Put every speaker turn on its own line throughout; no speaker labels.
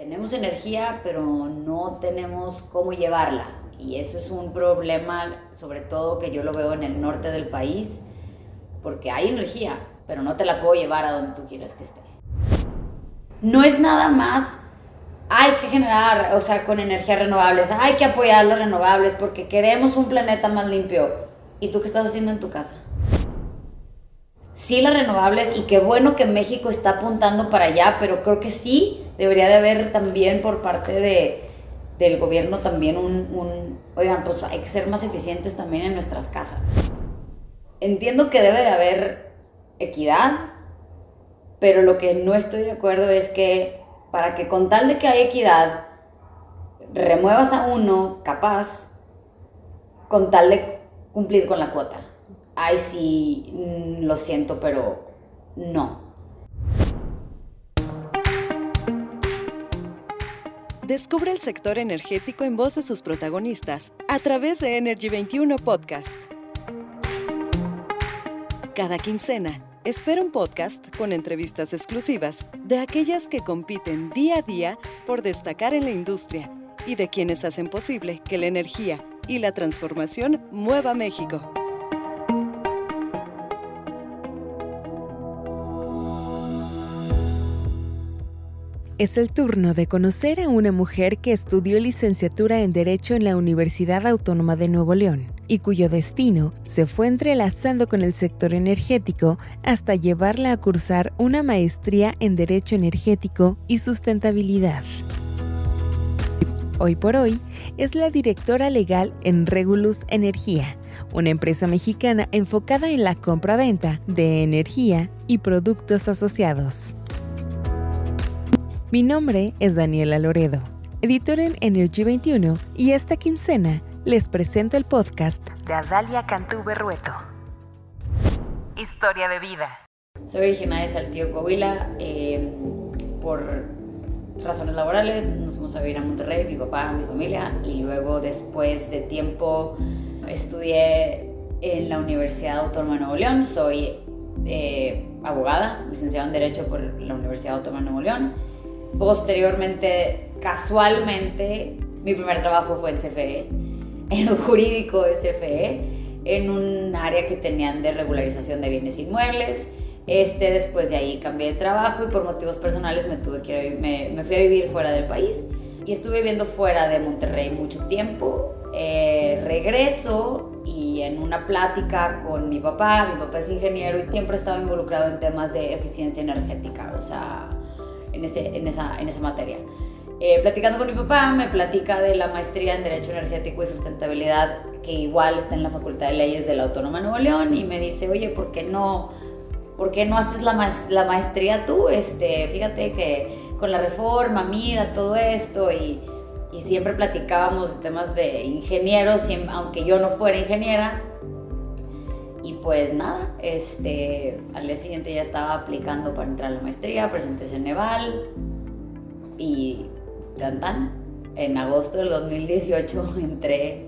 tenemos energía, pero no tenemos cómo llevarla. Y eso es un problema, sobre todo que yo lo veo en el norte del país, porque hay energía, pero no te la puedo llevar a donde tú quieras que esté. No es nada más, hay que generar, o sea, con energías renovables, hay que apoyar los renovables porque queremos un planeta más limpio. ¿Y tú qué estás haciendo en tu casa? Sí, las renovables, y qué bueno que México está apuntando para allá, pero creo que sí debería de haber también por parte de, del gobierno también un, oigan, pues hay que ser más eficientes también en nuestras casas. Entiendo que debe de haber equidad, pero lo que no estoy de acuerdo es que para que con tal de que haya equidad, remuevas a uno capaz con tal de cumplir con la cuota. Ay, sí, mm, lo siento, pero no.
Descubre el sector energético en voz de sus protagonistas a través de Energy 21 Podcast. Cada quincena, espera un podcast con entrevistas exclusivas de aquellas que compiten día a día por destacar en la industria y de quienes hacen posible que la energía y la transformación mueva México. Es el turno de conocer a una mujer que estudió licenciatura en Derecho en la Universidad Autónoma de Nuevo León y cuyo destino se fue entrelazando con el sector energético hasta llevarla a cursar una maestría en Derecho Energético y Sustentabilidad. Hoy por hoy es la directora legal en Regulus Energía, una empresa mexicana enfocada en la compra-venta de energía y productos asociados. Mi nombre es Daniela Loredo, editora en Energy 21 y esta quincena les presento el podcast de Adalia Cantú Berrueto. Historia de vida.
Soy originaria de Saltillo, Coahuila. Eh, por razones laborales nos fuimos a vivir a Monterrey, mi papá, mi familia, y luego después de tiempo estudié en la Universidad Autónoma de Nuevo León. Soy eh, abogada, licenciada en Derecho por la Universidad Autónoma de Nuevo León. Posteriormente, casualmente, mi primer trabajo fue en CFE en jurídico SFE en un área que tenían de regularización de bienes inmuebles. Este, después de ahí cambié de trabajo y por motivos personales me, tuve que, me, me fui a vivir fuera del país y estuve viviendo fuera de Monterrey mucho tiempo. Eh, regreso y en una plática con mi papá, mi papá es ingeniero y siempre estaba involucrado en temas de eficiencia energética, o sea, en, ese, en, esa, en esa materia. Eh, platicando con mi papá, me platica de la maestría en Derecho Energético y Sustentabilidad, que igual está en la Facultad de Leyes de la Autónoma Nuevo León, y me dice, oye, ¿por qué no, por qué no haces la, la maestría tú? Este, fíjate que con la reforma, mira todo esto, y, y siempre platicábamos de temas de ingenieros, aunque yo no fuera ingeniera. Y pues nada, este, al día siguiente ya estaba aplicando para entrar a la maestría, presenté en Neval y en agosto del 2018 entré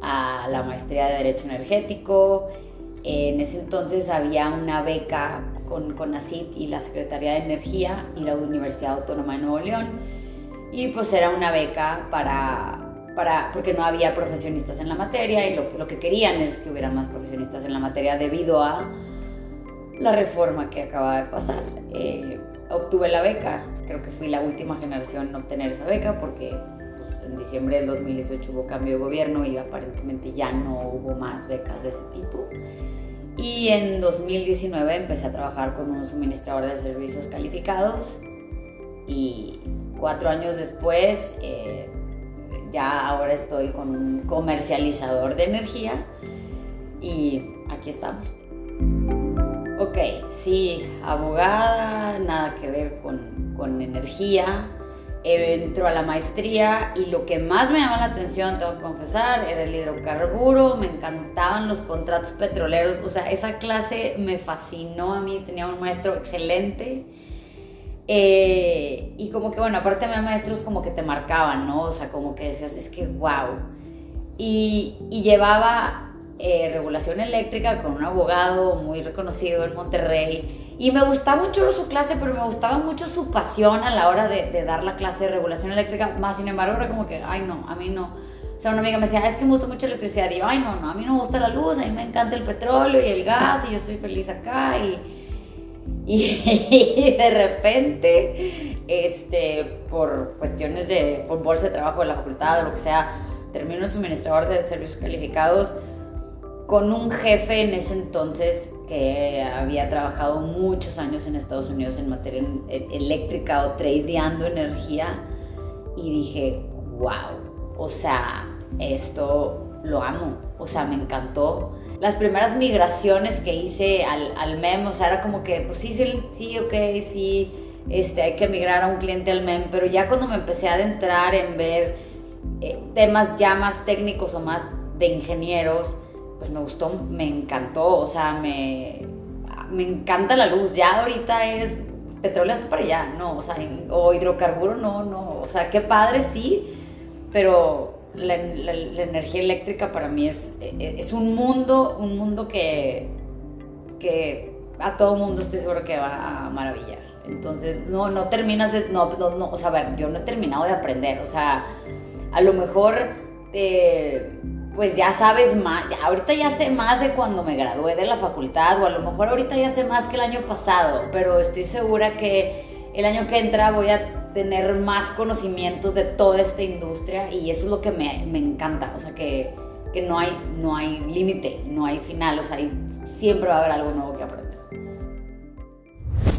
a la maestría de Derecho Energético. En ese entonces había una beca con CONACIT y la Secretaría de Energía y la Universidad Autónoma de Nuevo León. Y pues era una beca para, para porque no había profesionistas en la materia y lo, lo que querían es que hubiera más profesionistas en la materia debido a la reforma que acaba de pasar. Eh, obtuve la beca, creo que fui la última generación en obtener esa beca porque pues, en diciembre del 2018 hubo cambio de gobierno y aparentemente ya no hubo más becas de ese tipo. Y en 2019 empecé a trabajar con un suministrador de servicios calificados y cuatro años después eh, ya ahora estoy con un comercializador de energía y aquí estamos. Ok, sí, abogada, nada que ver con, con energía. Entro a la maestría y lo que más me llamó la atención, tengo que confesar, era el hidrocarburo. Me encantaban los contratos petroleros. O sea, esa clase me fascinó a mí. Tenía un maestro excelente. Eh, y como que, bueno, aparte había maestros como que te marcaban, ¿no? O sea, como que decías, es que wow. Y, y llevaba eh, regulación eléctrica con un abogado muy reconocido en Monterrey Y me gustaba mucho su clase, pero me gustaba mucho su pasión a la hora de, de dar la clase de regulación eléctrica. Más sin embargo, era como que, ay no, a mí no. O sea, una amiga me decía, es que me gusta mucho la electricidad. Y yo, ay no, no, a mí no me gusta la luz, a mí me encanta el petróleo y el gas y yo estoy feliz acá. Y, y, de repente, este, por cuestiones de fútbol, de trabajo de la facultad o lo que sea, termino en suministrador de servicios calificados con un jefe en ese entonces que había trabajado muchos años en Estados Unidos en materia eléctrica o tradeando energía y dije, wow, o sea, esto lo amo, o sea, me encantó. Las primeras migraciones que hice al, al MEM, o sea, era como que, pues sí, sí, ok, sí, este, hay que migrar a un cliente al MEM, pero ya cuando me empecé a adentrar en ver eh, temas ya más técnicos o más de ingenieros, pues me gustó, me encantó, o sea, me, me encanta la luz. Ya ahorita es petróleo hasta para allá, no, o sea, o hidrocarburo, no, no, o sea, qué padre sí, pero la, energía eléctrica para mí es, es un mundo, un mundo que, que a todo mundo estoy seguro que va a maravillar. Entonces, no, no terminas de, no, no, o sea, a ver, yo no he terminado de aprender, o sea, a lo mejor... Eh, pues ya sabes más, ahorita ya sé más de cuando me gradué de la facultad o a lo mejor ahorita ya sé más que el año pasado, pero estoy segura que el año que entra voy a tener más conocimientos de toda esta industria y eso es lo que me, me encanta, o sea que, que no hay, no hay límite, no hay final, o sea, siempre va a haber algo nuevo que aprender.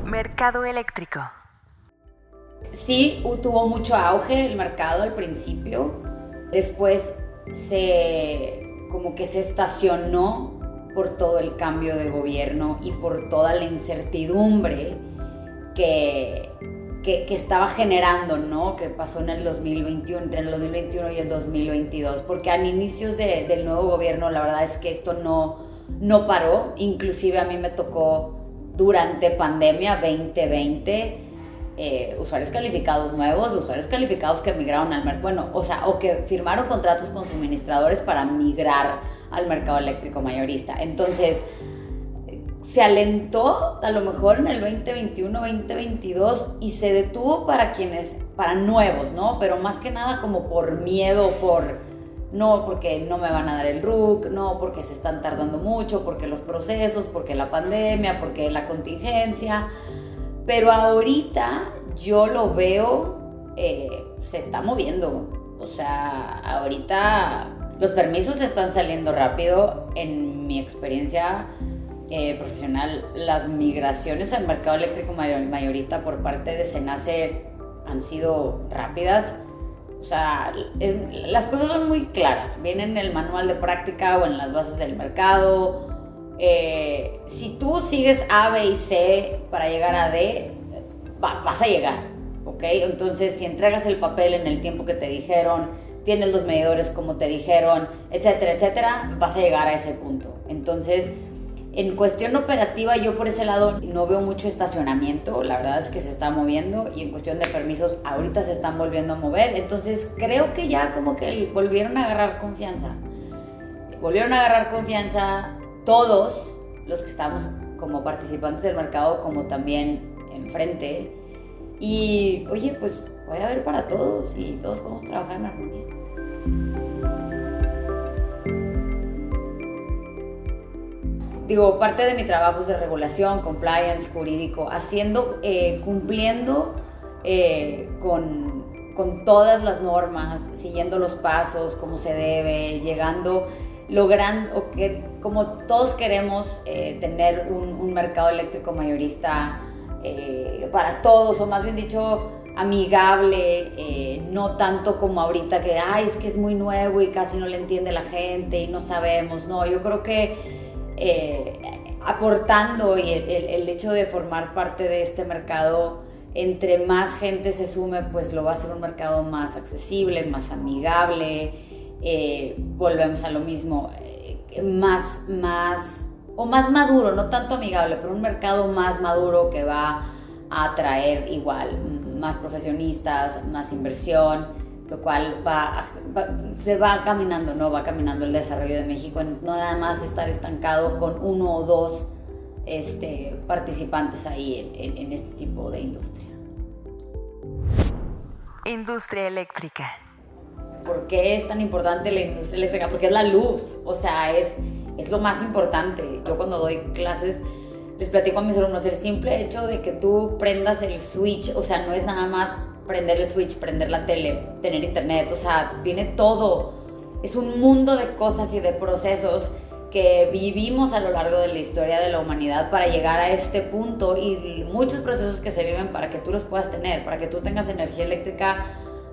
Mercado eléctrico.
Sí, tuvo mucho auge el mercado al principio, después se como que se estacionó por todo el cambio de gobierno y por toda la incertidumbre que, que, estaba generando, ¿no? Que pasó en el 2021, entre el 2021 y el 2022, porque al inicios del nuevo gobierno la verdad es que esto no, no paró, inclusive a mí me tocó durante pandemia 2020 eh, usuarios calificados nuevos, usuarios calificados que migraron al mercado, bueno, o sea, o que firmaron contratos con suministradores para migrar al mercado eléctrico mayorista. Entonces, se alentó a lo mejor en el 2021, 2022 y se detuvo para quienes, para nuevos, ¿no? Pero más que nada como por miedo, por, no porque no me van a dar el RUC, no porque se están tardando mucho, porque los procesos, porque la pandemia, porque la contingencia. Pero ahorita yo lo veo, eh, se está moviendo. O sea, ahorita los permisos están saliendo rápido. En mi experiencia eh, profesional, las migraciones al mercado eléctrico mayorista por parte de Senace han sido rápidas. O sea, las cosas son muy claras. Vienen en el manual de práctica o en las bases del mercado eh, si tú sigues A, B y C para llegar a D, vas a llegar, ¿ok? Entonces, si entregas el papel en el tiempo que te dijeron, tienes los medidores como te dijeron, etcétera, etcétera, vas a llegar a ese punto. Entonces, en cuestión operativa, yo por ese lado no veo mucho estacionamiento, la verdad es que se está moviendo y en cuestión de permisos, ahorita se están volviendo a mover. Entonces, creo que ya como que volvieron a agarrar confianza. Volvieron a agarrar confianza, todos los que estamos como participantes del mercado, como también enfrente. Y oye, pues voy a ver para todos y todos podemos trabajar en armonía. Digo, parte de mi trabajo es de regulación, compliance, jurídico, haciendo, eh, cumpliendo eh, con, con todas las normas, siguiendo los pasos como se debe, llegando logrando, que como todos queremos eh, tener un, mercado eléctrico mayorista para todos, o más bien dicho, amigable, no tanto como ahorita que, ay, es que es muy nuevo y casi no le entiende la gente y no sabemos, no, yo creo que aportando y el, hecho de formar parte de este mercado, entre más gente se sume, pues lo va a hacer un mercado más accesible, más amigable, eh, volvemos a lo mismo, eh, más, más, o más maduro, no tanto amigable, pero un mercado más maduro que va a atraer igual más profesionistas, más inversión, lo cual va, se va caminando, ¿no? Va caminando el desarrollo de México, no nada más estar estancado con uno o dos este, participantes ahí en este tipo de industria.
Industria eléctrica.
¿Por qué es tan importante la industria eléctrica? Porque es la luz, o sea, es, es lo más importante. Yo cuando doy clases les platico a mis alumnos el simple hecho de que tú prendas el switch, o sea, no es nada más prender el switch, prender la tele, tener internet, o sea, viene todo. Es un mundo de cosas y de procesos que vivimos a lo largo de la historia de la humanidad para llegar a este punto y muchos procesos que se viven para que tú los puedas tener, para que tú tengas energía eléctrica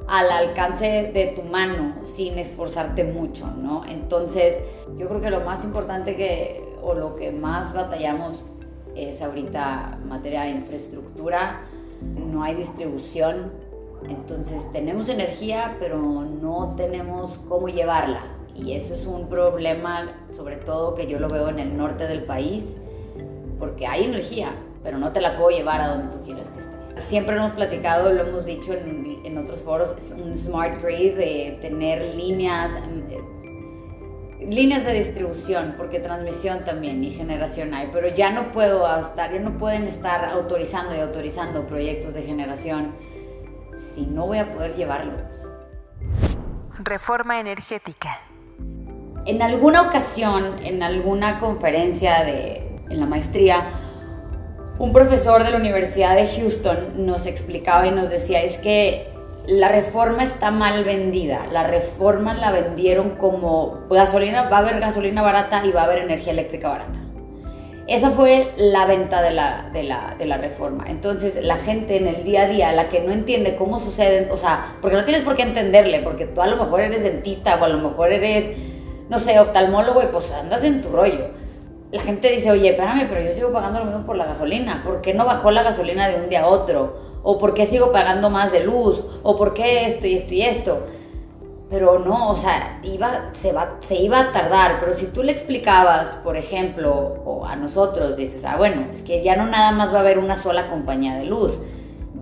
al alcance de tu mano sin esforzarte mucho, ¿no? Entonces, yo creo que lo más importante que, o lo que más batallamos es ahorita materia de infraestructura, no hay distribución, entonces tenemos energía, pero no tenemos cómo llevarla. Y eso es un problema, sobre todo que yo lo veo en el norte del país, porque hay energía, pero no te la puedo llevar a donde tú quieres que esté. Siempre hemos platicado, lo hemos dicho en, en otros foros, es un smart grid de tener líneas, eh, líneas de distribución, porque transmisión también y generación hay, pero ya no puedo estar, ya no pueden estar autorizando y autorizando proyectos de generación si no voy a poder llevarlos.
Reforma energética.
En alguna ocasión, en alguna conferencia de, en la maestría, un profesor de la Universidad de Houston nos explicaba y nos decía, es que la reforma está mal vendida. La reforma la vendieron como gasolina, va a haber gasolina barata y va a haber energía eléctrica barata. Esa fue la venta de la, de la, de la reforma. Entonces, la gente en el día a día, la que no entiende cómo suceden, o sea, porque no tienes por qué entenderle, porque tú a lo mejor eres dentista o a lo mejor eres, no sé, oftalmólogo y pues andas en tu rollo la gente dice, oye, espérame, pero yo sigo pagando lo mismo por la gasolina. ¿Por qué no bajó la gasolina de un día a otro? ¿O por qué sigo pagando más de luz? ¿O por qué esto y esto y esto? Pero no, o sea, iba, se, va, se iba a tardar. Pero si tú le explicabas, por ejemplo, o a nosotros, dices, ah, bueno, es que ya no nada más va a haber una sola compañía de luz.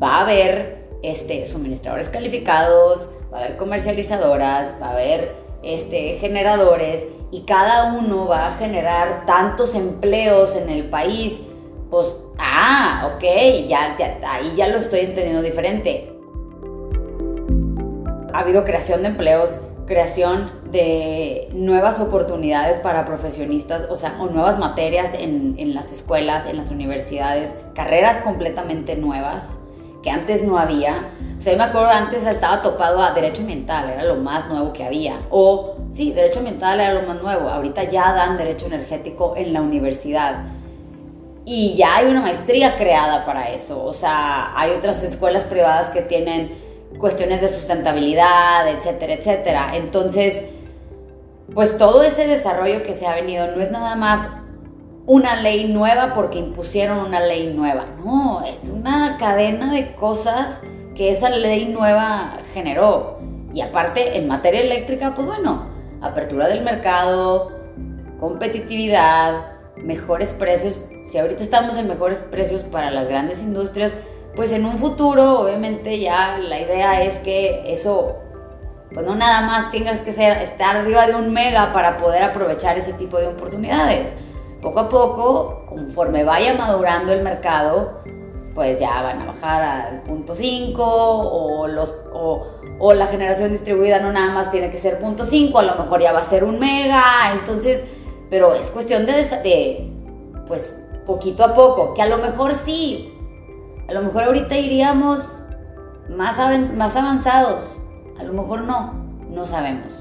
Va a haber este, suministradores calificados, va a haber comercializadoras, va a haber este, generadores y cada uno va a generar tantos empleos en el país, pues, ah, ok, ya, ahí ya lo estoy entendiendo diferente. Ha habido creación de empleos, creación de nuevas oportunidades para profesionistas, o sea, o nuevas materias en, en las escuelas, en las universidades, carreras completamente nuevas que antes no había. O sea, yo me acuerdo antes estaba topado a derecho ambiental, era lo más nuevo que había. O sí, derecho ambiental era lo más nuevo. Ahorita ya dan derecho energético en la universidad. Y ya hay una maestría creada para eso. O sea, hay otras escuelas privadas que tienen cuestiones de sustentabilidad, etcétera, etcétera. Entonces, pues todo ese desarrollo que se ha venido no es nada más una ley nueva porque impusieron una ley nueva. No, es una cadena de cosas que esa ley nueva generó. Y aparte, en materia eléctrica, pues bueno, apertura del mercado, competitividad, mejores precios. Si ahorita estamos en mejores precios para las grandes industrias, pues en un futuro, obviamente, ya la idea es que eso, pues no nada más tengas que ser, estar arriba de un mega para poder aprovechar ese tipo de oportunidades. Poco a poco, conforme vaya madurando el mercado, pues ya van a bajar al punto 5 o, los, o, la generación distribuida no nada más tiene que ser punto 5, a lo mejor ya va a ser un mega, entonces, pero es cuestión de, de, pues, poquito a poco, que a lo mejor sí, a lo mejor ahorita iríamos más, más avanzados, a lo mejor no, no sabemos.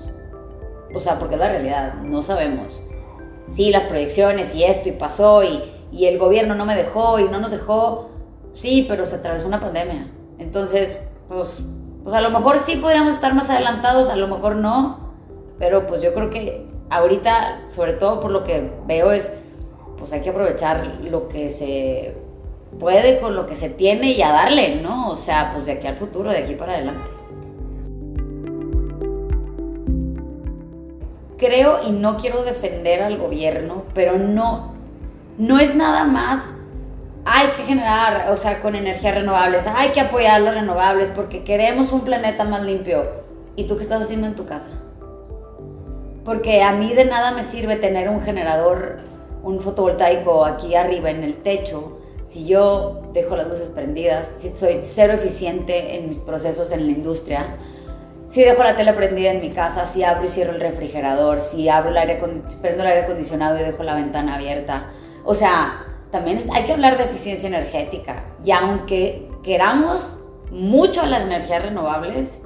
O sea, porque es la realidad, no sabemos sí, las proyecciones y esto y pasó y, y el gobierno no me dejó y no nos dejó, sí, pero se atravesó una pandemia. Entonces, pues, pues a lo mejor sí podríamos estar más adelantados, a lo mejor no, pero pues yo creo que ahorita, sobre todo por lo que veo es, pues hay que aprovechar lo que se puede con lo que se tiene y a darle, ¿no? O sea, pues de aquí al futuro, de aquí para adelante. creo y no quiero defender al gobierno, pero no, no es nada más hay que generar, o sea, con energías renovables, hay que apoyar los renovables porque queremos un planeta más limpio. ¿Y tú qué estás haciendo en tu casa? Porque a mí de nada me sirve tener un generador un fotovoltaico aquí arriba en el techo, si yo dejo las luces prendidas, si soy cero eficiente en mis procesos en la industria, si dejo la tele prendida en mi casa, si abro y cierro el refrigerador, si abro el aire, prendo el aire acondicionado y dejo la ventana abierta. O sea, también hay que hablar de eficiencia energética. Y aunque queramos mucho las energías renovables,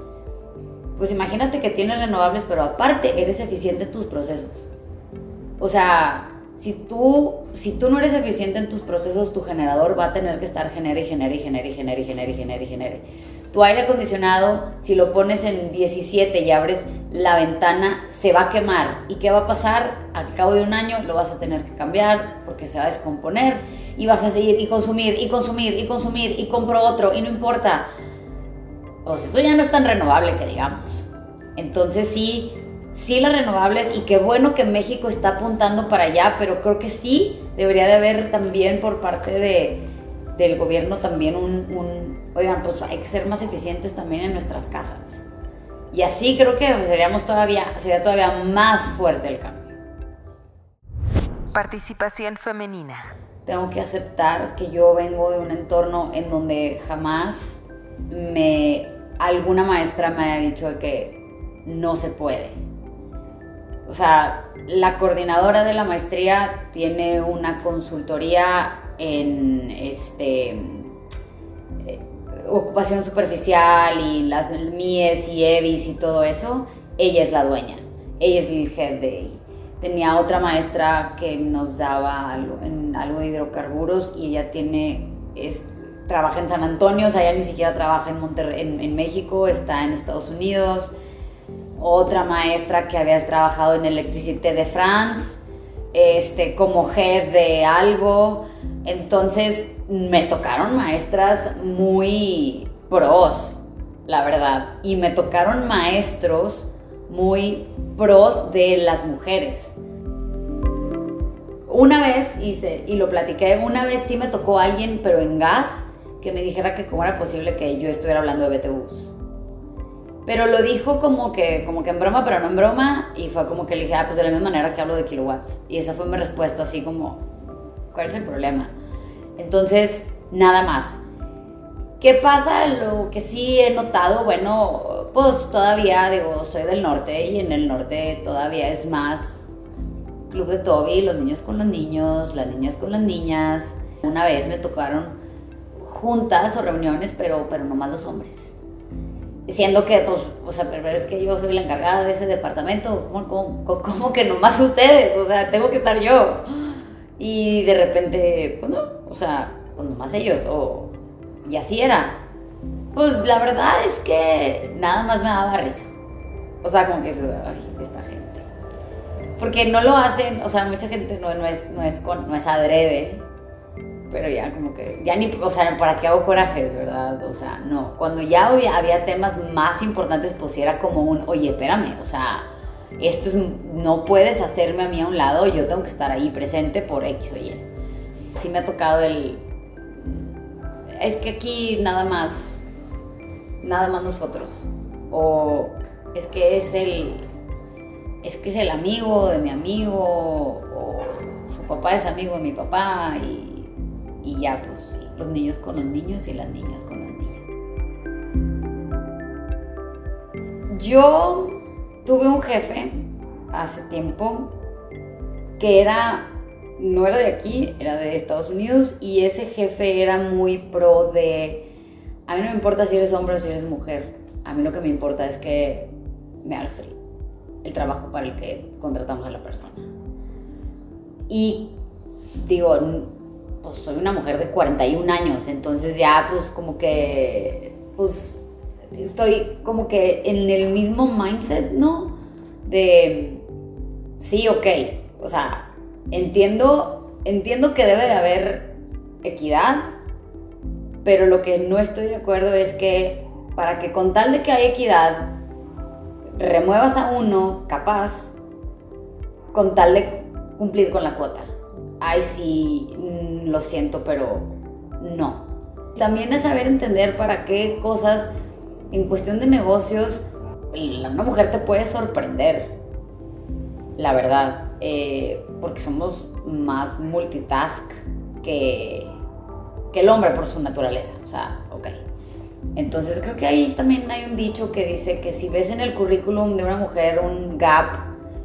pues imagínate que tienes renovables, pero aparte eres eficiente en tus procesos. O sea, si tú, si tú no eres eficiente en tus procesos, tu generador va a tener que estar genere y genere y genere y genere y genere y genere y genere. Tu aire acondicionado, si lo pones en 17 y abres la ventana, se va a quemar. ¿Y qué va a pasar? Al cabo de un año lo vas a tener que cambiar porque se va a descomponer y vas a seguir y consumir y consumir y consumir y compro otro y no importa. Pues eso ya no es tan renovable que digamos. Entonces sí, sí las renovables y qué bueno que México está apuntando para allá, pero creo que sí debería de haber también por parte de, del gobierno también un, un, oigan, pues hay que ser más eficientes también en nuestras casas. Y así creo que seríamos todavía, sería todavía más fuerte el cambio.
Participación femenina.
Tengo que aceptar que yo vengo de un entorno en donde jamás me alguna maestra me haya dicho que no se puede o sea, la coordinadora de la maestría tiene una consultoría en este eh, ocupación superficial y las MIES y EVIS y todo eso, ella es la dueña, ella es el head de Tenía otra maestra que nos daba algo, de hidrocarburos y ella tiene, trabaja en San Antonio, o sea, ella ni siquiera trabaja en, Monterrey, en México, está en Estados Unidos otra maestra que había trabajado en Electricité de France, este, como head de algo. Entonces me tocaron maestras muy pros, la verdad. Y me tocaron maestros muy pros de las mujeres. Una vez hice, y lo platiqué, una vez sí me tocó alguien, pero en gas, que me dijera que cómo era posible que yo estuviera hablando de BTUs. Pero lo dijo como que, como que en broma, pero no en broma. Y fue como que le dije, ah, pues de la misma manera que hablo de kilowatts. Y esa fue mi respuesta, así como, ¿cuál es el problema? Entonces, nada más. ¿Qué pasa? Lo que sí he notado, bueno, pues todavía, digo, soy del norte y en el norte todavía es más club de Toby, los niños con los niños, las niñas con las niñas. Una vez me tocaron juntas o reuniones, pero, pero más los hombres siendo que, pues, o sea, pero es que yo soy la encargada de ese departamento, ¿cómo, cómo, que nomás ustedes? O sea, tengo que estar yo. Y de repente, pues no, o sea, pues nomás ellos, o, y así era. Pues la verdad es que nada más me daba risa. O sea, como que, ay, esta gente. Porque no lo hacen, o sea, mucha gente no, no, es, no, es, con, no es adrede, pero ya como que, ya ni, o sea, ¿para qué hago corajes, verdad? O sea, no, cuando ya había, temas más importantes, pues era como un, oye, espérame, o sea, esto es, no puedes hacerme a mí a un lado, yo tengo que estar ahí presente por X o Y. Sí me ha tocado el, es que aquí nada más, nada más nosotros, o es que es el, es que es el amigo de mi amigo, o su papá es amigo de mi papá, y y ya pues los niños con los niños y las niñas con las niñas. Yo tuve un jefe hace tiempo que era, no era de aquí, era de Estados Unidos y ese jefe era muy pro de, a mí no me importa si eres hombre o si eres mujer, a mí lo que me importa es que me hagas el, el trabajo para el que contratamos a la persona. Y digo, pues soy una mujer de 41 años, entonces ya pues como que, pues estoy como que en el mismo mindset, ¿no? De, sí, ok, o sea, entiendo, entiendo que debe de haber equidad, pero lo que no estoy de acuerdo es que para que con tal de que hay equidad, remuevas a uno capaz con tal de cumplir con la cuota ay, sí, mm, lo siento, pero no. También es saber entender para qué cosas, en cuestión de negocios, una mujer te puede sorprender, la verdad, eh, porque somos más multitask que, que el hombre por su naturaleza. O sea, ok. Entonces creo que ahí también hay un dicho que dice que si ves en el currículum de una mujer un gap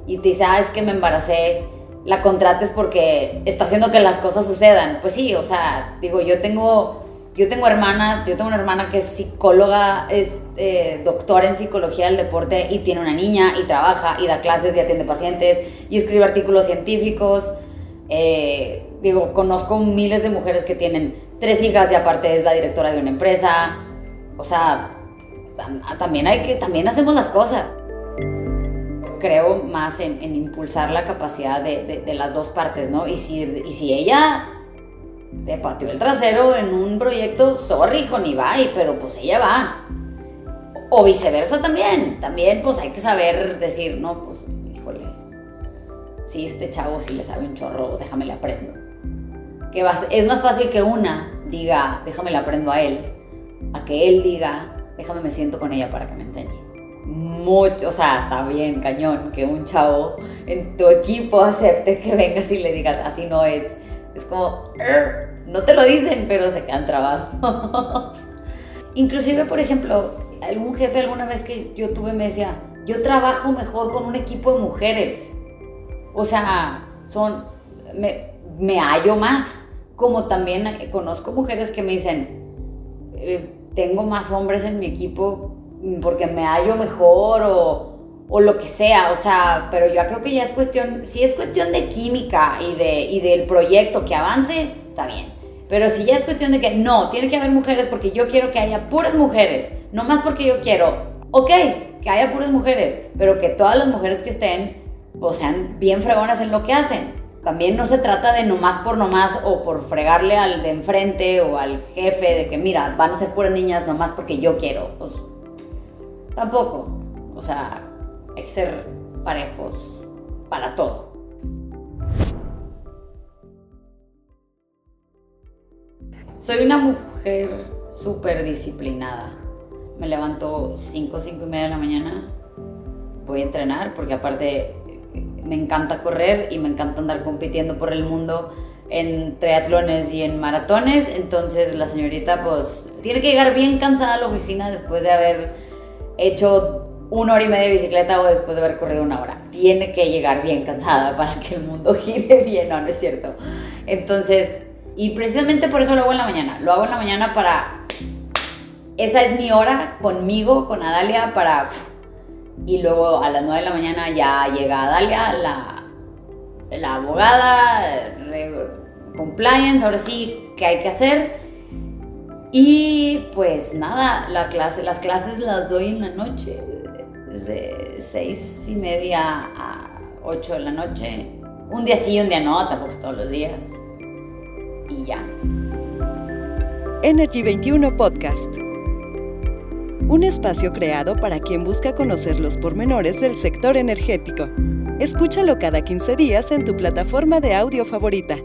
y te dice, ah, es que me embaracé, la contrates porque está haciendo que las cosas sucedan. Pues sí, o sea, digo, yo tengo, yo tengo hermanas, yo tengo una hermana que es psicóloga, es eh, doctora en psicología del deporte y tiene una niña y trabaja y da clases y atiende pacientes y escribe artículos científicos. Eh, digo, conozco miles de mujeres que tienen tres hijas y aparte es la directora de una empresa. O sea, también hay que, también hacemos las cosas. Creo más en, impulsar la capacidad de, las dos partes, ¿no? Y si, y si ella te pateó el trasero en un proyecto, sorry, ni bye, pero pues ella va. O viceversa también. También, pues hay que saber decir, no, pues, híjole, si este chavo sí le sabe un chorro, déjame le aprendo. Que es más fácil que una diga, déjame le aprendo a él, a que él diga, déjame me siento con ella para que me enseñe. Mucho, o sea, está bien, cañón, que un chavo en tu equipo acepte que vengas y le digas, así no es. Es como, no te lo dicen, pero se quedan trabados. Inclusive, por ejemplo, algún jefe alguna vez que yo tuve me decía, yo trabajo mejor con un equipo de mujeres. O sea, son, me, me hallo más. Como también conozco mujeres que me dicen, eh, tengo más hombres en mi equipo porque me hallo mejor o, o, lo que sea, o sea, pero yo creo que ya es cuestión, si es cuestión de química y, de, y del proyecto que avance, está bien. Pero si ya es cuestión de que no, tiene que haber mujeres porque yo quiero que haya puras mujeres, no más porque yo quiero, ok, que haya puras mujeres, pero que todas las mujeres que estén, pues sean bien fregonas en lo que hacen. También no se trata de nomás por nomás o por fregarle al de enfrente o al jefe de que, mira, van a ser puras niñas nomás porque yo quiero. Pues tampoco. O sea, hay que ser parejos para todo. Soy una mujer súper disciplinada. Me levanto 5, 5 y media de la mañana. Voy a entrenar porque aparte me encanta correr y me encanta andar compitiendo por el mundo en triatlones y en maratones. Entonces la señorita pues tiene que llegar bien cansada a la oficina después de haber hecho una hora y media de bicicleta o después de haber corrido una hora. Tiene que llegar bien cansada para que el mundo gire bien, no, no es cierto. Entonces, y precisamente por eso lo hago en la mañana. Lo hago en la mañana para... Esa es mi hora conmigo, con Adalia, para y luego a las 9 de la mañana ya llega Dalia, la, la abogada, compliance, ahora sí, ¿qué hay que hacer? Y pues nada, las clases las doy en la noche, desde 6 y media a 8 de la noche. Un día sí, un día no, tampoco todos los días. Y ya.
Energy 21 Podcast un espacio creado para quien busca conocer los pormenores del sector energético. Escúchalo cada 15 días en tu plataforma de audio favorita.